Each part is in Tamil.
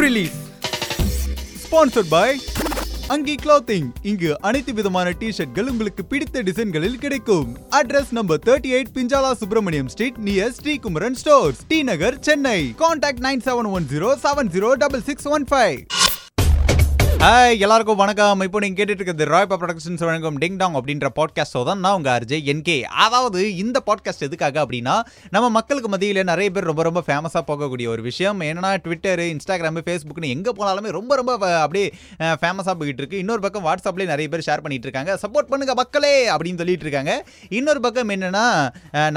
Release sponsor by Angi clothing இங்கு அனைத்து விதமான டி ஷர்ட்கள் உங்களுக்கு பிடித்த டிசைன்களில் கிடைக்கும். Address number thirty eight Pinjala Subramaniam street near Srikumaran stores T Nagar Chennai contact nine seven one zero seven zero double six one five hi எல்லாருக்கும் வணக்கம். இப்போ நீங்கள் கேட்டுட்டு இருக்கிறது ராய்பா ப்ரொடக்ஷன்ஸ் வழங்கும் டிங் டாங் அப்படின்ற பாட்காஸ்டோ தான் நான் உங்கள் அர்ஜய் என்கே அதாவது இந்த பாட்காஸ்ட் எதுக்காக அப்படின்னா நம்ம மக்களுக்கு மத்தியில் நிறைய பேர் ரொம்ப ரொம்ப ஃபேமஸாக போகக்கூடிய ஒரு விஷயம். என்னன்னா ட்விட்டர் இன்ஸ்டாகிராமு ஃபேஸ்புக்னு எங்கே போனாலுமே ரொம்ப ரொம்ப அப்படியே ஃபேமஸாக போயிட்டு இருக்கு. இன்னொரு பக்கம் வாட்ஸ்அப்லேயே நிறைய பேர் ஷேர் பண்ணிட்டு இருக்காங்க. சப்போர்ட் பண்ணுங்க மக்களே அப்படின்னு சொல்லிட்டு இருக்காங்க. இன்னொரு பக்கம் என்னன்னா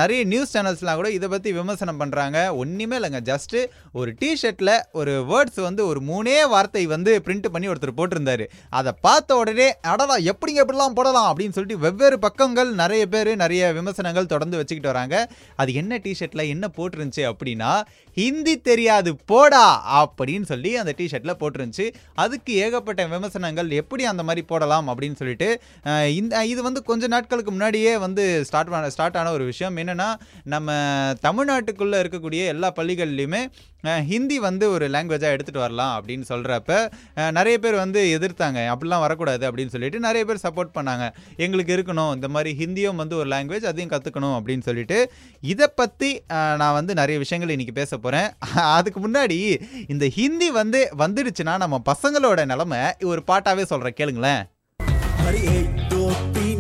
நிறைய நியூஸ் சேனல்ஸ்லாம் கூட இதை பற்றி விமர்சனம் பண்ணுறாங்க ஒன்றுமே இல்லைங்க. ஜஸ்ட் ஒரு டிஷர்ட்டில் ஒரு வேர்ட்ஸ் வந்து ஒரு மூணே வார்த்தை வந்து பிரிண்ட் பண்ணி ஒருத்தர் போட்டிருந்தாரு. அதை பார்த்த உடனே அடடா எப்படிங்க எப்படிலாம் போடலாம்? அப்படின்னு சொல்லிட்டு வெவ்வேறு பக்கங்கள் நிறைய பேர் நிறைய விமர்சனங்கள் தொடர்ந்து வச்சுக்கிட்டு வராங்க. அது என்ன டிஷர்ட்டில் என்ன போட்டிருந்துச்சு அப்படின்னா ஹிந்தி தெரியாது போடா அப்படின்னு சொல்லி அந்த டிஷர்ட்டில் போட்டிருந்துச்சு. அதுக்கு ஏகப்பட்ட விமர்சனங்கள் எப்படி அந்த மாதிரி போடலாம்? அப்படின்னு சொல்லிட்டு இந்த இது வந்து கொஞ்ச நாட்களுக்கு முன்னாடியே வந்து ஸ்டார்ட் ஸ்டார்ட் ஆன ஒரு விஷயம். என்னன்னா நம்ம தமிழ்நாட்டுக்குள்ளே இருக்கக்கூடிய எல்லா பள்ளிகள்லையுமே ஹிந்தி வந்து ஒரு லாங்குவேஜாக எடுத்துகிட்டு வரலாம் அப்படின்னு சொல்கிறப்ப நிறைய பேர் வந்து எதிர்த்தாங்க அப்படிலாம் வரக்கூடாது அப்படின்னு சொல்லிட்டு நிறைய பேர் சப்போர்ட் பண்ணாங்க. எங்களுக்கு இருக்கணும் இந்த மாதிரி ஹிந்தியும் வந்து ஒரு லாங்குவேஜ் அதையும் கற்றுக்கணும் அப்படின்னு சொல்லிட்டு. இதை பற்றி நான் வந்து நிறைய விஷயங்கள் இன்றைக்கி பேச போகிறேன் அதுக்கு முன்னாடி இந்த ஹிந்தி வந்து வந்துடுச்சுன்னா நம்ம பசங்களோட நிலமை ஒரு பாட்டாவே சொல்கிறேன் கேளுங்களேன்.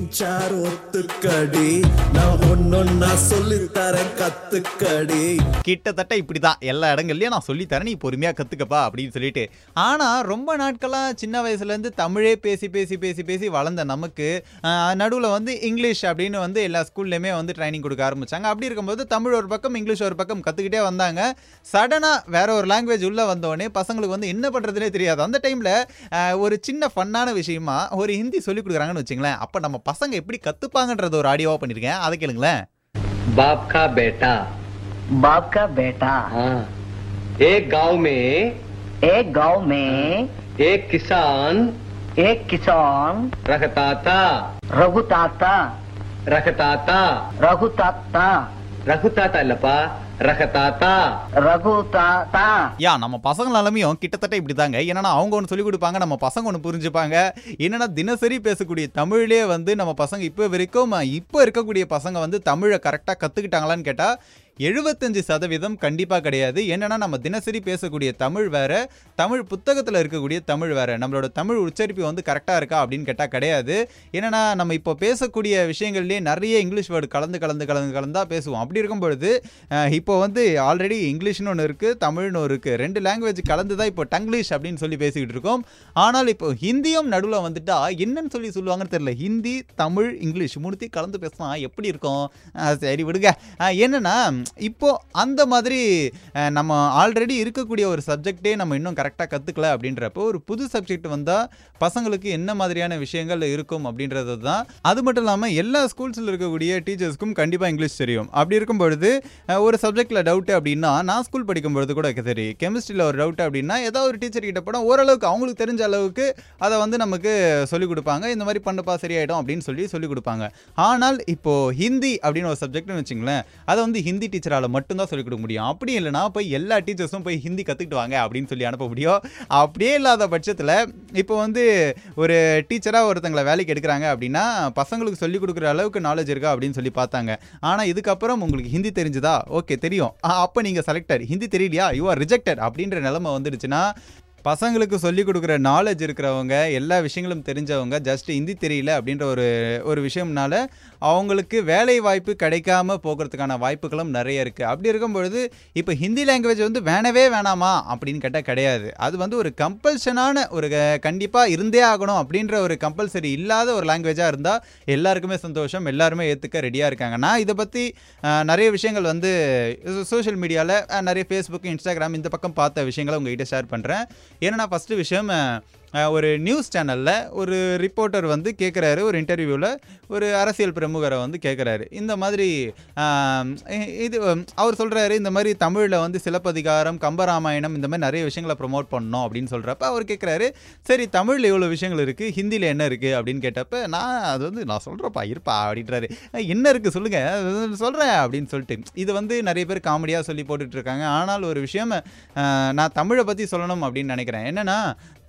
சார் ஒத்துக்கடி. நான் ஒன்னொன்னா சொல்லி தரேன் கத்துக்கடி. கிட்டத்தட்ட இப்படிதான். எல்லா இடங்கள்லயும் நான் சொல்லித்தரேன். நீ பொறுமையா கத்துக்கப்பா அப்படின்னு சொல்லிட்டு. ஆனா ரொம்ப நாட்களா சின்ன வயசுல இருந்து தமிழே பேசி பேசி பேசி பேசி வளர்ந்த நமக்கு நடுவில் வந்து இங்கிலீஷ் அப்படின்னு வந்து எல்லா ஸ்கூல்லையுமே வந்து ட்ரைனிங் கொடுக்க ஆரம்பிச்சாங்க. அப்படி இருக்கும்போது தமிழ் ஒரு பக்கம் இங்கிலீஷ் ஒரு பக்கம் கத்துக்கிட்டே வந்தாங்க. சடனாக வேற ஒரு லாங்குவேஜ் உள்ள வந்தோடனே பசங்களுக்கு வந்து என்ன பண்றதுனே தெரியாது. அந்த டைம்ல ஒரு சின்ன ஃபன்னான விஷயமா ஒரு ஹிந்தி சொல்லி கொடுக்குறாங்கன்னு வச்சுங்களேன். அப்போ நம்ம பசங்க எப்படி கற்றுப்பாங்கன்றது ஒரு ஆடியோவாக பண்ணியிருக்கேன் அதை கேளுங்களேன் बाप का बेटा बाप का बेटा हाँ एक गांव में एक गांव में एक किसान एक किसान रखता था रघु ताता रखता था रघु ரகு தாத்தா நம்ம பசங்க நிலமையும் கிட்டத்தட்ட இப்படி தாங்க என்னன்னா அவங்க ஒன்று சொல்லிக் கொடுப்பாங்க நம்ம பசங்க ஒன்று புரிஞ்சுப்பாங்க. என்னன்னா தினசரி பேசக்கூடிய தமிழ்லேயே வந்து நம்ம பசங்க இப்போ வரைக்கும் இப்போ இருக்கக்கூடிய பசங்க வந்து தமிழை கரெக்டாக கற்றுக்கிட்டாங்களான்னு கேட்டால் எழுபத்தஞ்சு சதவீதம் கண்டிப்பாக கிடையாது. என்னென்னா நம்ம தினசரி பேசக்கூடிய தமிழ் வேறு தமிழ் புத்தகத்தில் இருக்கக்கூடிய தமிழ் வேறு. நம்மளோட தமிழ் உச்சரிப்பு வந்து கரெக்டாக இருக்கா அப்படின்னு கேட்டால் கிடையாது. என்னென்னா நம்ம இப்போ பேசக்கூடிய விஷயங்கள்லேயே நிறைய இங்கிலீஷ் வேர்டு கலந்து கலந்து கலந்து கலந்தா பேசுவோம். அப்படி இருக்கும் பொழுது இப்போ வந்து ஆல்ரெடி இங்கிலீஷ்னு ஒன்று இருக்குது தமிழ்னு இருக்குது ரெண்டு லாங்குவேஜ் கலந்து தான் இப்போ டங்கிலீஷ் அப்படின்னு சொல்லி பேசிக்கிட்டு இருக்கோம். ஆனால் இப்போ ஹிந்தியும் நடுவில் வந்துட்டா என்னன்னு சொல்லி சொல்லுவாங்கன்னு தெரியல. ஹிந்தி தமிழ் இங்கிலீஷ் மூணுத்தையும் கலந்து பேசினா எப்படி இருக்கும்? சரி விடுங்க. என்னென்னா இப்போது அந்த மாதிரி நம்ம ஆல்ரெடி இருக்கக்கூடிய ஒரு சப்ஜெக்டே நம்ம இன்னும் கரெக்டாக கற்றுக்கல அப்படின்றப்போ ஒரு புது சப்ஜெக்ட் வந்தால் பசங்களுக்கு என்ன மாதிரியான விஷயங்கள் இருக்கும் அப்படின்றது தான். அது மட்டும் இல்லாமல் எல்லா ஸ்கூல்ஸில் இருக்கக்கூடிய டீச்சர்ஸ்க்கும் கண்டிப்பாக இங்கிலீஷ் தெரியும். அப்படி இருக்கும் பொழுது ஒரு சப்ஜெக்டில் டவுட்டு அப்படின்னா நான் ஸ்கூல் படிக்கும் பொழுது கூட சரி கெமிஸ்ட்ரியில் ஒரு டவுட் அப்படின்னா ஏதாவது ஒரு டீச்சர் கிட்ட போனால் ஓரளவுக்கு அவங்களுக்கு தெரிஞ்ச அளவுக்கு அதை வந்து நமக்கு சொல்லிக் கொடுப்பாங்க. இந்த மாதிரி பண்ணுப்பா சரியாயிடும் அப்படின்னு சொல்லி சொல்லிக் கொடுப்பாங்க. ஆனால் இப்போது ஹிந்தி அப்படின்னு ஒரு சப்ஜெக்ட்னு வச்சுங்களேன் அதை வந்து ஹிந்தி டீச்சரால் மட்டும்தான் சொல்லிக் கொடுக்க முடியும். அப்படி இல்லைனா போய் எல்லா டீச்சர்ஸும் போய் ஹிந்தி கற்றுக்கிட்டு வாங்க அப்படின்னு சொல்லி அனுப்ப முடியும். அப்படியே இல்லாத பட்சத்தில் இப்போ வந்து ஒரு டீச்சராக ஒருத்தங்களை வேலைக்கு எடுக்கிறாங்க அப்படின்னா பசங்களுக்கு சொல்லிக் கொடுக்குற அளவுக்கு நாலேஜ் இருக்கா அப்படின்னு சொல்லி பார்த்தாங்க. ஆனால் இதுக்கப்புறம் உங்களுக்கு ஹிந்தி தெரிஞ்சுதா? ஓகே தெரியும். அப்போ நீங்கள் செலக்டர் ஹிந்தி தெரியலையா? யூ ஆர் ரிஜெக்டட் அப்படின்ற நிலைமை வந்துடுச்சுன்னா பசங்களுக்கு சொல்லிக் கொடுக்குற நாலேஜ் இருக்கிறவங்க எல்லா விஷயங்களும் தெரிஞ்சவங்க ஜஸ்ட் ஹிந்தி தெரியல அப்படின்ற ஒரு ஒரு விஷயம்னால அவங்களுக்கு வேலை வாய்ப்பு கிடைக்காம போகிறதுக்கான வாய்ப்புகளும் நிறைய இருக்குது அப்படி இருக்கும் பொழுது இப்போ ஹிந்தி லாங்குவேஜ் வந்து வேணவே வேணாமா அப்படின்னு கேட்டால் கிடையாது. அது வந்து ஒரு கம்பல்ஷனான ஒரு கண்டிப்பாக இருந்தே ஆகணும் அப்படின்ற ஒரு கம்பல்சரி இல்லாத ஒரு லாங்குவேஜாக இருந்தால் எல்லாருக்குமே சந்தோஷம் எல்லாருமே ஏற்றுக்க ரெடியாக இருக்காங்க. நான் இதை பற்றி நிறைய விஷயங்கள் வந்து சோஷியல் மீடியாவில் நிறைய ஃபேஸ்புக் இன்ஸ்டாகிராம் இந்த பக்கம் பார்த்த விஷயங்களை உங்ககிட்ட ஷேர் பண்ணுறேன் ஏன்னா ஃபஸ்ட்டு விஷயம் ஒரு நியூஸ் சேனலில் ஒரு ரிப்போர்ட்டர் வந்து கேட்குறாரு ஒரு இன்டர்வியூவில் ஒரு அரசியல் பிரமுகரை வந்து கேட்குறாரு இந்த மாதிரி இது அவர் சொல்கிறாரு இந்த மாதிரி தமிழில் வந்து சிலப்பதிகாரம் கம்பராமாயணம் இந்த மாதிரி நிறைய விஷயங்களை ப்ரோமோட் பண்ணோம் அப்படின்னு சொல்கிறப்ப அவர் கேட்குறாரு சரி தமிழில் இவ்வளோ விஷயங்கள் இருக்குது ஹிந்தியில் என்ன இருக்குது அப்படின்னு கேட்டப்ப நான் அது வந்து நான் சொல்கிறப்பா இருப்பா அப்படின்றாரு. என்ன இருக்குது சொல்லுங்கள் சொல்கிறேன் அப்படின்னு சொல்லிட்டு. இது வந்து நிறைய பேர் காமெடியாக சொல்லி போட்டுட்ருக்காங்க ஆனால் ஒரு விஷயம் நான் தமிழை பற்றி சொல்லணும் அப்படின்னு நினைக்கிறேன். என்னென்னா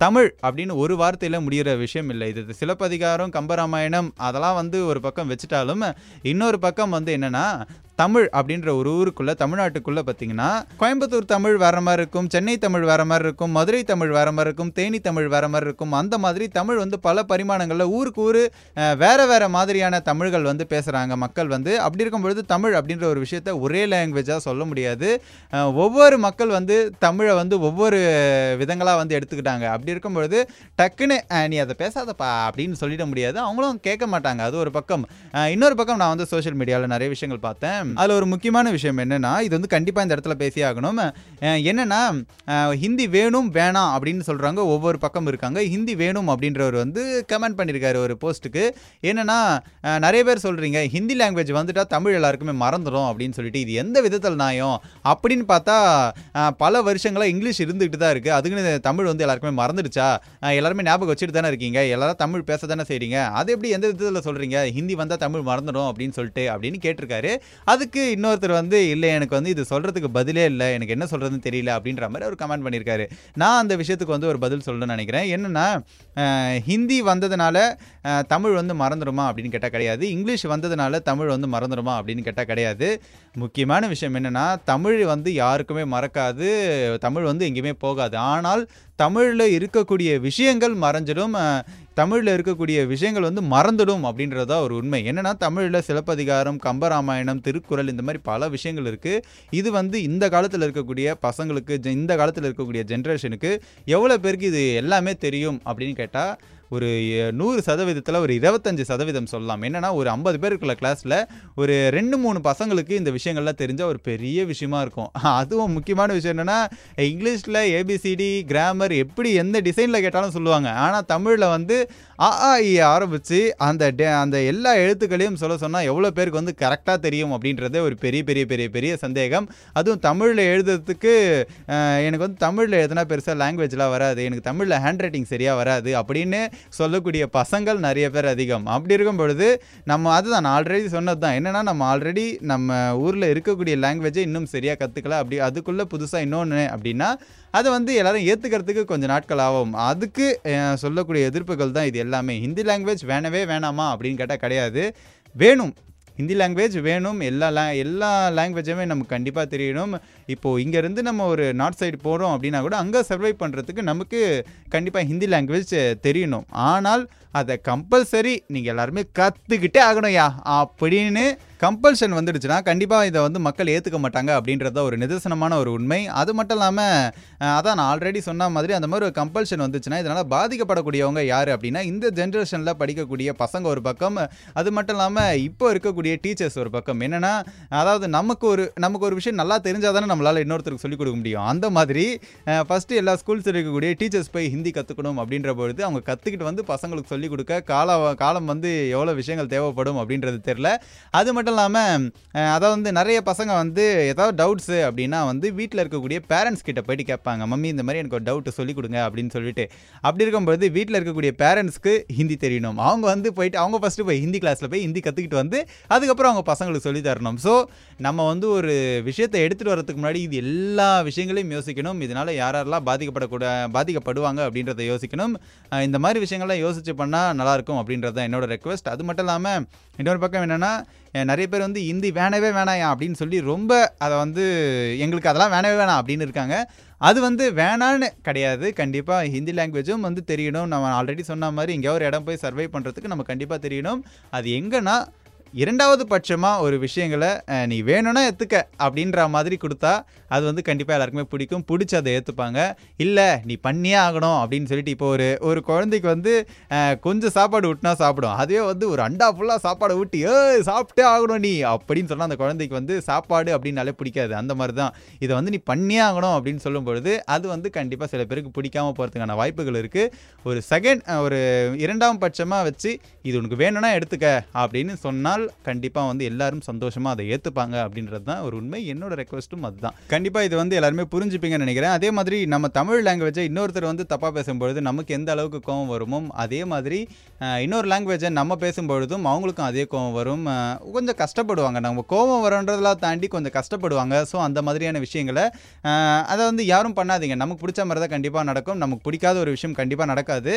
தமிழ் அப்படின்னு ஒரு வார்த்தையில் முடிகிற விஷயம் இல்லை. இது சிலப்பதிகாரம் கம்பராமாயணம் அதெல்லாம் வந்து ஒரு பக்கம் வச்சுட்டாலும் இன்னொரு பக்கம் வந்து என்னென்னா தமிழ் அப்படின்ற ஒரு ஊருக்குள்ளே தமிழ்நாட்டுக்குள்ளே பார்த்தீங்கன்னா கோயம்புத்தூர் தமிழ் வேற மாதிரி இருக்கும் சென்னை தமிழ் வேற மாதிரி இருக்கும் மதுரை தமிழ் வேற மாதிரி இருக்கும் தேனி தமிழ் வேற மாதிரி இருக்கும். அந்த மாதிரி தமிழ் வந்து பல பரிமாணங்களில் ஊருக்கு ஊர் வேறு வேற வேற மாதிரியான தமிழ்கள் வந்து பேசுகிறாங்க மக்கள் வந்து அப்படி இருக்கும் பொழுது தமிழ் அப்படின்ற ஒரு விஷயத்த ஒரே லாங்குவேஜாக சொல்ல முடியாது. ஒவ்வொரு மக்கள் வந்து தமிழை வந்து ஒவ்வொரு விதங்களாக வந்து எடுத்துக்கிட்டாங்க. அப்படி இருக்கும் பொழுது டக்குன்னு நீ அதை பேசாதப்பா அப்படின்னு சொல்லிட முடியாது. அவங்களும் கேட்க மாட்டாங்க. அது ஒரு பக்கம். இன்னொரு பக்கம் நான் வந்து சோஷியல் மீடியாவில் நிறைய விஷயங்கள் பார்த்தேன். அதில் ஒரு முக்கியமான விஷயம் என்னென்னா இது வந்து கண்டிப்பாக இந்த இடத்துல பேசி ஆகணும். என்னென்னா ஹிந்தி வேணும் வேணாம் அப்படின்னு சொல்கிறாங்க ஒவ்வொரு பக்கம் இருக்காங்க. ஹிந்தி வேணும் அப்படின்றவர் வந்து கமெண்ட் பண்ணியிருக்காரு ஒரு போஸ்ட்டுக்கு. என்னென்னா நிறைய பேர் சொல்கிறீங்க ஹிந்தி லாங்குவேஜ் வந்துட்டால் தமிழ் எல்லாருக்குமே மறந்துடும் அப்படின்னு சொல்லிட்டு இது எந்த விதத்தில் நாயம் அப்படின்னு பார்த்தா பல வருஷங்களாக இங்கிலீஷ் இருந்துகிட்டு தான் இருக்குது அதுக்குன்னு தமிழ் வந்து எல்லாருக்குமே மறந்துடுச்சா? எல்லாருமே ஞாபகம் வச்சுட்டு தானே இருக்கீங்க? எல்லாரும் தமிழ் பேச தானே செய்கிறீங்க அது எப்படி எந்த விதத்தில் சொல்கிறீங்க ஹிந்தி வந்தால் தமிழ் மறந்துடும் அப்படின்னு சொல்லிட்டு அப்படின்னு கேட்டிருக்காரு. அதுக்கு இன்னொருத்தர் வந்து இல்லை எனக்கு வந்து இது சொல்கிறதுக்கு பதிலே இல்லை. எனக்கு என்ன சொல்கிறதுன்னு தெரியல. அப்படின்ற மாதிரி அவர் கமெண்ட் பண்ணியிருக்காரு. நான் அந்த விஷயத்துக்கு வந்து ஒரு பதில் சொல்லணும்னு நினைக்கிறேன். என்னென்னா ஹிந்தி வந்ததுனால தமிழ் வந்து மறந்துடுமா அப்படின்னு கேட்டால் கிடையாது. இங்கிலீஷ் வந்ததுனால தமிழ் வந்து மறந்துடுமா அப்படின்னு கேட்டால் கிடையாது. முக்கியமான விஷயம் என்னென்னா தமிழ் வந்து யாருக்குமே மறக்காது. தமிழ் வந்து எங்கேயுமே போகாது. ஆனால் தமிழில் இருக்கக்கூடிய விஷயங்கள் மறைஞ்சிடும் தமிழில் இருக்கக்கூடிய விஷயங்கள் வந்து மறந்துடும் அப்படின்றது தான் ஒரு உண்மை. என்னென்னா தமிழில் சிலப்பதிகாரம் கம்பராமாயணம் திருக்குறள் இந்த மாதிரி பல விஷயங்கள் இருக்குது இது வந்து இந்த காலத்தில் இருக்கக்கூடிய பசங்களுக்கு இந்த காலத்தில் இருக்கக்கூடிய ஜென்ரேஷனுக்கு எவ்வளோ பேருக்கு இது எல்லாமே தெரியும் அப்படின்னு கேட்டால் ஒரு நூறு சதவீதத்தில் ஒரு இருபத்தஞ்சு சதவீதம் சொல்லலாம். என்னென்னா ஒரு ஐம்பது பேர் இருக்கிற கிளாஸில் ஒரு ரெண்டு மூணு பசங்களுக்கு இந்த விஷயங்கள்லாம் தெரிஞ்சால் ஒரு பெரிய விஷயமா இருக்கும். அதுவும் முக்கியமான விஷயம் என்னென்னா இங்கிலீஷில் ஏபிசிடி கிராமர் எப்படி எந்த டிசைனில் கேட்டாலும் சொல்லுவாங்க. ஆனால் தமிழில் வந்து அ ஆ இ ஆரம்பித்து அந்த டே அந்த எல்லா எழுத்துக்களையும் சொல்ல சொன்னால் எவ்வளோ பேருக்கு வந்து கரெக்டாக தெரியும் அப்படின்றதே ஒரு பெரிய பெரிய பெரிய பெரிய சந்தேகம். அதுவும் தமிழில் எழுதுறதுக்கு எனக்கு வந்து தமிழில் எழுதுனா பெருசாக லாங்குவேஜ்லாம் வராது. எனக்கு தமிழில் ஹேண்ட் ரைட்டிங் சரியாக வராது அப்படின்னு சொல்லக்கூடிய பசங்கள் நிறைய பேர் அதிகம். அப்படி இருக்கும் பொழுது நம்ம அதுதான் நான் ஆல்ரெடி சொன்னது தான் என்னென்னா நம்ம ஆல்ரெடி நம்ம ஊரில் இருக்கக்கூடிய லாங்குவேஜை இன்னும் சரியாக கற்றுக்கல அப்படி அதுக்குள்ளே புதுசாக இன்னொன்று அப்படின்னா அதை வந்து எல்லோரும் ஏற்றுக்கிறதுக்கு கொஞ்சம் நாட்கள் ஆகும். அதுக்கு சொல்லக்கூடிய எதிர்ப்புகள் தான் இது எல்லாமே. ஹிந்தி லாங்குவேஜ் வேணவே வேணாமா அப்படின்னு கேட்டால் கிடையாது. வேணும். ஹிந்தி லாங்குவேஜ் வேணும். எல்லா லே எல்லா லாங்குவேஜுமே நமக்கு கண்டிப்பாக தெரியணும். இப்போது இங்கேருந்து நம்ம ஒரு நார்த் சைடு போகிறோம் அப்படின்னா கூட அங்கே சர்வை பண்ணுறதுக்கு நமக்கு கண்டிப்பாக ஹிந்தி லாங்குவேஜ் தெரியணும். ஆனால் அதை கம்பல்சரி நீங்கள் எல்லாருமே கற்றுக்கிட்டே ஆகணும்யா அப்படின்னு கம்பல்ஷன் வந்துடுச்சுன்னா கண்டிப்பாக இதை வந்து மக்கள் ஏற்றுக்க மாட்டாங்க அப்படின்றத ஒரு நிதர்சனமான ஒரு உண்மை. அது மட்டும் இல்லாமல் அதான் நான் ஆல்ரெடி சொன்ன மாதிரி அந்த மாதிரி ஒரு கம்பல்ஷன் வந்துச்சுன்னா இதனால் பாதிக்கப்படக்கூடியவங்க யார் அப்படின்னா இந்த ஜென்ரேஷனில் படிக்கக்கூடிய பசங்க ஒரு பக்கம். அது மட்டும் இல்லாமல் இப்போ இருக்கக்கூடிய டீச்சர்ஸ் ஒரு பக்கம். என்னென்னா அதாவது நமக்கு ஒரு நமக்கு ஒரு விஷயம் நல்லா தெரிஞ்சால் தானே நம்மளால் இன்னொருத்தருக்கு சொல்லிக் கொடுக்க முடியும். அந்த மாதிரி ஃபஸ்ட்டு எல்லா ஸ்கூல்ஸ் இருக்கக்கூடிய டீச்சர்ஸ் போய் ஹிந்தி கற்றுக்கணும் அப்படின்ற பொழுது அவங்க கற்றுக்கிட்டு வந்து பசங்களுக்கு சொல்லிக் கொடுக்க கால காலம் வந்து எவ்வளோ விஷயங்கள் தேவைப்படும் அப்படின்றது தெரில அது மட்டும் இல்லாமல் அதாவது வந்து நிறைய பசங்க வந்து ஏதாவது டவுட்ஸு அப்படின்னா வந்து வீட்டில் இருக்கக்கூடிய பேரண்ட்ஸ் கிட்ட போயிட்டு கேட்பாங்க. மம்மி இந்த மாதிரி எனக்கு ஒரு டவுட்டு சொல்லிக் கொடுங்க அப்படின்னு சொல்லிட்டு. அப்படி இருக்கும்பொழுது வீட்டில் இருக்கக்கூடிய பேரண்ட்ஸ்க்கு ஹிந்தி தெரியணும். அவங்க வந்து போயிட்டு அவங்க ஃபஸ்ட்டு போய் ஹிந்தி கிளாஸில் போய் ஹிந்தி கற்றுக்கிட்டு வந்து அதுக்கப்புறம் அவங்க பசங்களுக்கு சொல்லி தரணும். ஸோ நம்ம வந்து ஒரு விஷயத்தை எடுத்துகிட்டு வரதுக்கு முன்னாடி இது எல்லா விஷயங்களையும் யோசிக்கணும். இதனால் யாரெல்லாம் பாதிக்கப்படக்கூட பாதிக்கப்படுவாங்க அப்படின்றத யோசிக்கணும். இந்த மாதிரி விஷயங்கள்லாம் யோசிச்சு பண்ணால் நல்லாயிருக்கும் அப்படின்றது தான் என்னோட ரெக்வஸ்ட் அது மட்டும் இல்லாமல் இன்னொரு பக்கம் என்னென்னா நிறைய பேர் வந்து ஹிந்தி வேணவே வேணாயா? அப்படின்னு சொல்லி ரொம்ப அதை வந்து எங்களுக்கு அதெல்லாம் வேணவே வேணாம் அப்படின்னு இருக்காங்க. அது வந்து வேணான்னு கிடையாது. கண்டிப்பாக ஹிந்தி லாங்குவேஜும் வந்து தெரியணும். நம்ம ஆல்ரெடி சொன்ன மாதிரி எங்கேயோ ஒரு இடம் போய் சர்வை பண்ணுறதுக்கு நம்ம கண்டிப்பாக தெரியணும். அது எங்கன்னா இரண்டாவது பட்சமாக ஒரு விஷயங்களை நீ வேணும்னா ஏற்றுக்க அப்படின்ற மாதிரி கொடுத்தா அது வந்து கண்டிப்பாக எல்லாருக்குமே பிடிக்கும். பிடிச்சி அதை ஏற்றுப்பாங்க இல்லை நீ பண்ணியே ஆகணும் அப்படின்னு சொல்லிட்டு இப்போ ஒரு ஒரு குழந்தைக்கு வந்து கொஞ்சம் சாப்பாடு ஊட்டினா சாப்பிடும். அதுவே வந்து ஒரு அண்டா ஃபுல்லாக சாப்பாடை ஊட்டி ஏ சாப்பிட்டே ஆகணும் நீ அப்படின்னு சொன்னால் அந்த குழந்தைக்கு வந்து சாப்பாடு அப்படின்னாலே பிடிக்காது. அந்த மாதிரி தான் இதை வந்து நீ பண்ணியே ஆகணும் அப்படின்னு சொல்லும் பொழுது அது வந்து கண்டிப்பாக சில பேருக்கு பிடிக்காம போகிறதுக்கான வாய்ப்புகள் இருக்குது ஒரு செகண்ட் ஒரு இரண்டாம் பட்சமாக வச்சு இது உனக்கு வேணும்னா எடுத்துக்க அப்படின்னு சொன்னால் கண்டிப்பாக வந்து எல்லாரும் சந்தோஷமாக அதை ஏற்றுப்பாங்க அப்படின்றது தான் ஒரு உண்மை. என்னோட ரெக்வஸ்ட்டும் அதுதான். கண்டிப்பாக இது வந்து எல்லாருமே புரிஞ்சுப்பீங்கன்னு நினைக்கிறேன். அதே மாதிரி நம்ம தமிழ் லாங்குவேஜை இன்னொருத்தர் வந்து தப்பாக பேசும்பொழுது நமக்கு எந்த அளவுக்கு கோவம் வருமோ அதே மாதிரி இன்னொரு லாங்குவேஜை நம்ம பேசும்பொழுதும் அவங்களுக்கும் அதே கோவம் வரும். கொஞ்சம் கஷ்டப்படுவாங்க. நம்ம கோவம் வரன்றதெல்லாம் தாண்டி கொஞ்சம் கஷ்டப்படுவாங்க. ஸோ அந்த மாதிரியான விஷயங்களை அதை வந்து யாரும் பண்ணாதீங்க. நமக்கு பிடிச்ச மாதிரி தான் கண்டிப்பாக நடக்கும். நமக்கு பிடிக்காத ஒரு விஷயம் கண்டிப்பாக நடக்காது.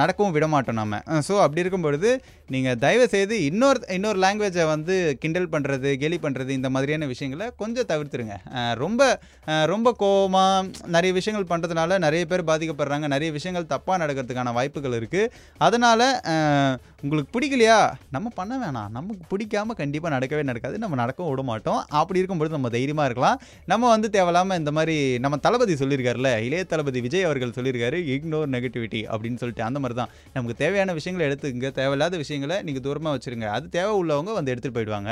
நடக்கவும் விட மாட்டோம் நம்ம ஸோ அப்படி இருக்கும் பொழுது நீங்கள் தயவு செய்து இன்னொரு இன்னொரு லாங்குவேஜை வந்து கிண்டல் பண்ணுறது கேலி பண்ணுறது இந்த மாதிரியான விஷயங்களை கொஞ்சம் தவிர்த்துருங்க. ரொம்ப ரொம்ப கோவமாக நிறைய விஷயங்கள் பண்ணுறதுனால நிறைய பேர் பாதிக்கப்படுறாங்க நிறைய விஷயங்கள் தப்பாக நடக்கிறதுக்கான வாய்ப்புகள் இருக்குது அதனால் உங்களுக்கு பிடிக்கலையா? நம்ம பண்ண வேணாம். நமக்கு பிடிக்காம கண்டிப்பாக நடக்கவே நடக்காது. நம்ம நடக்கவும் விட மாட்டோம். அப்படி இருக்கும்பொழுது நம்ம தைரியமாக இருக்கலாம். நம்ம வந்து தேவையில்லாமல் இந்த மாதிரி நம்ம தளபதி சொல்லியிருக்காருல்ல இளைய தளபதி விஜய் அவர்கள் சொல்லியிருக்காரு இக்னோர் நெகட்டிவிட்டி அப்படின்னு சொல்லிட்டு. அந்த மாதிரி தான் நமக்கு தேவையான விஷயங்களை எடுத்துக்கங்க. தேவையில்லாத விஷயங்களை நீங்கள் தூரமாக வச்சுருங்க. அது தேவை தேவை உள்ளவங்க வந்து எடுத்துகிட்டு போயிடுவாங்க.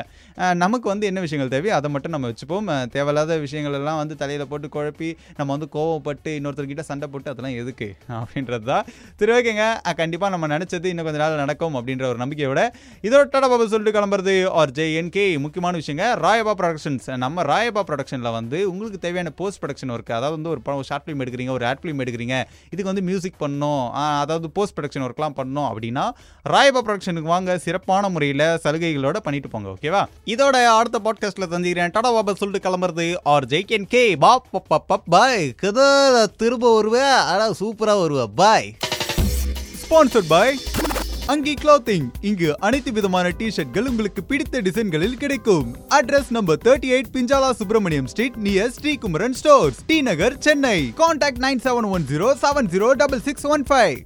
நமக்கு வந்து என்ன விஷயங்கள் தேவையோ அதை மட்டும் நம்ம வச்சுப்போம். தேவையில்லாத விஷயங்கள் எல்லாம் வந்து தலையில் போட்டு குழப்பி நம்ம வந்து கோவப்பட்டு இன்னொருத்தர்கிட்ட சண்டை போட்டு அதெல்லாம் எதுக்கு? அப்படின்றது தான். சரி ஓகேங்க. கண்டிப்பாக நம்ம நினச்சது இன்னும் கொஞ்ச நாள் நடக்கும் அப்படின்ற ஒரு நம்பிக்கையோட இதோட டாடா பாபா சொல்லிட்டு கிளம்புறது ஆர் ஜே என்கே முக்கியமான விஷயங்க ராயபா ப்ரொடக்ஷன்ஸ் நம்ம ராயபா ப்ரொடக்ஷனில் வந்து உங்களுக்கு தேவையான போஸ்ட் ப்ரொடக்ஷன் ஒர்க் அதாவது வந்து ஒரு படம் ஷார்ட் ஃபிலிம் எடுக்கிறீங்க ஒரு ஆட் ஃபிலிம் எடுக்கிறீங்க. இதுக்கு வந்து மியூசிக் பண்ணணும். அதாவது போஸ்ட் ப்ரொடக்ஷன் ஒர்க்லாம் பண்ணணும் அப்படின்னா ராயபா ப்ரொடக்ஷனுக்கு வாங்க சிறப்பான முறையில் சலுகைகளோட பண்ணிட்டு போங்க ஓகேவா இதோட அடுத்த பாட்காஸ்ட்ல தந்திக்கிறேன் டாடா பாபா சொல்லிட்டு கிளம்புறது ஆர் ஜே என் கே பா பாய் கதை திரும்ப வருவேன் ஆனால் சூப்பராக வருவேன் bye sponsor by Angi clothing இங்கு அனைத்து விதமான டி ஷர்ட்கள் உங்களுக்கு பிடித்த டிசைன்களில் கிடைக்கும். Address number thirty eight Pinjala Subramaniam street near Srikumaran stores T Nagar Chennai contact nine seven one zero seven zero double six one five